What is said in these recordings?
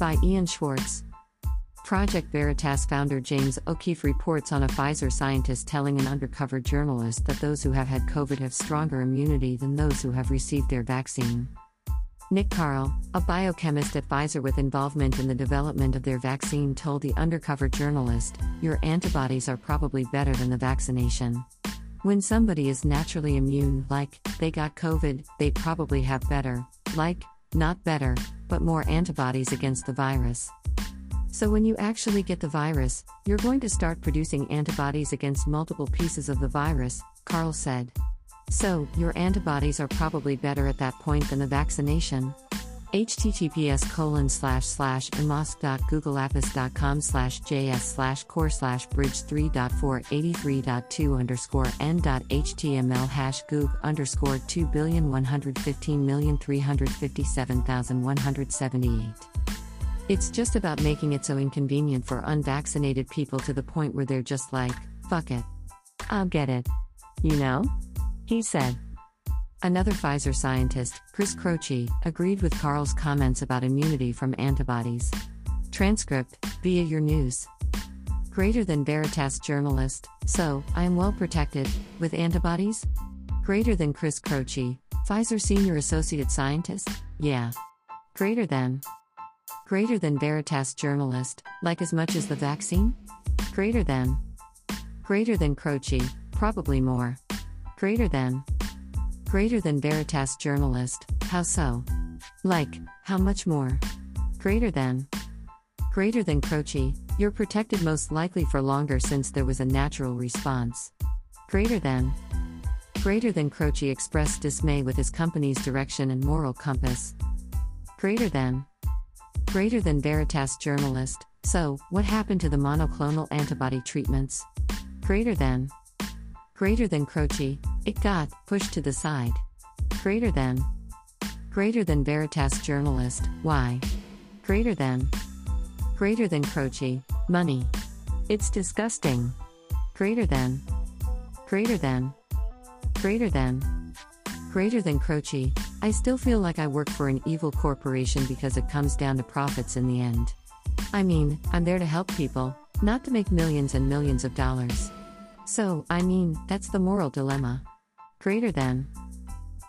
By Ian Schwartz. Project Veritas founder James O'Keefe reports on a Pfizer scientist telling an undercover journalist that those who have had COVID have stronger immunity than those who have received their vaccine. Nick Karl, a biochemist at Pfizer with involvement in the development of their vaccine, told the undercover journalist, Your antibodies are probably better than the vaccination. When somebody is naturally immune, like, they got COVID, they probably have better, like, not better, but more antibodies against the virus. So, when you actually get the virus, you're going to start producing antibodies against multiple pieces of the virus, Karl said. So, your antibodies are probably better at that point than the vaccination. Https colon slash slash slash js slash core slash bridge 3.483.2 underscore n.html hash goog underscore 2,115,357,178. It's just about making it so inconvenient for unvaccinated people to the point where they're just like, fuck it. I'll get it. You know? He said. Another Pfizer scientist, Chris Croce, agreed with Karl's comments about immunity from antibodies. Transcript, via your news. Greater than Veritas journalist, so, I am well protected, with antibodies? Greater than Chris Croce, Pfizer senior associate scientist? Yeah. Greater than. Greater than Veritas journalist, like as much as the vaccine? Greater than. Greater than Croce, probably more. Greater than. Greater than Veritas journalist, how so? Like, how much more? Greater than. Greater than Croce, you're protected most likely for longer since there was a natural response. Greater than. Greater than Croce expressed dismay with his company's direction and moral compass. Greater than. Greater than Veritas journalist, so, what happened to the monoclonal antibody treatments? Greater than. Greater than Croce, it got pushed to the side. Greater than. Greater than Veritas journalist, why? Greater than. Greater than Croce, money. It's disgusting. Greater than. Greater than. Greater than. Greater than Croce, I still feel like I work for an evil corporation because it comes down to profits in the end. I mean, I'm there to help people, not to make millions and millions of dollars. So, I mean, that's the moral dilemma. Greater than.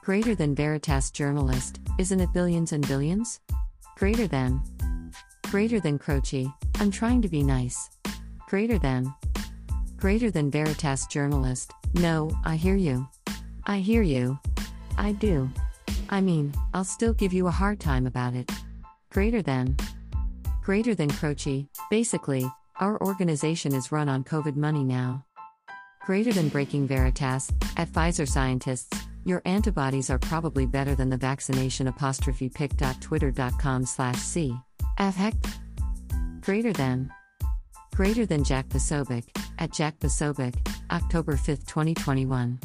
Greater than Veritas journalist, isn't it billions and billions? Greater than. Greater than Croce, I'm trying to be nice. Greater than. Greater than Veritas journalist, no, I hear you. I hear you. I do. I mean, I'll still give you a hard time about it. Greater than. Greater than Croce, basically, our organization is run on COVID money now. Greater than Breaking Veritas, at Pfizer scientists, your antibodies are probably better than the vaccination apostrophe pic.twitter.com slash c. Heck. Greater than. Greater than Jack Posobiec, at Jack Posobiec, October 5, 2021.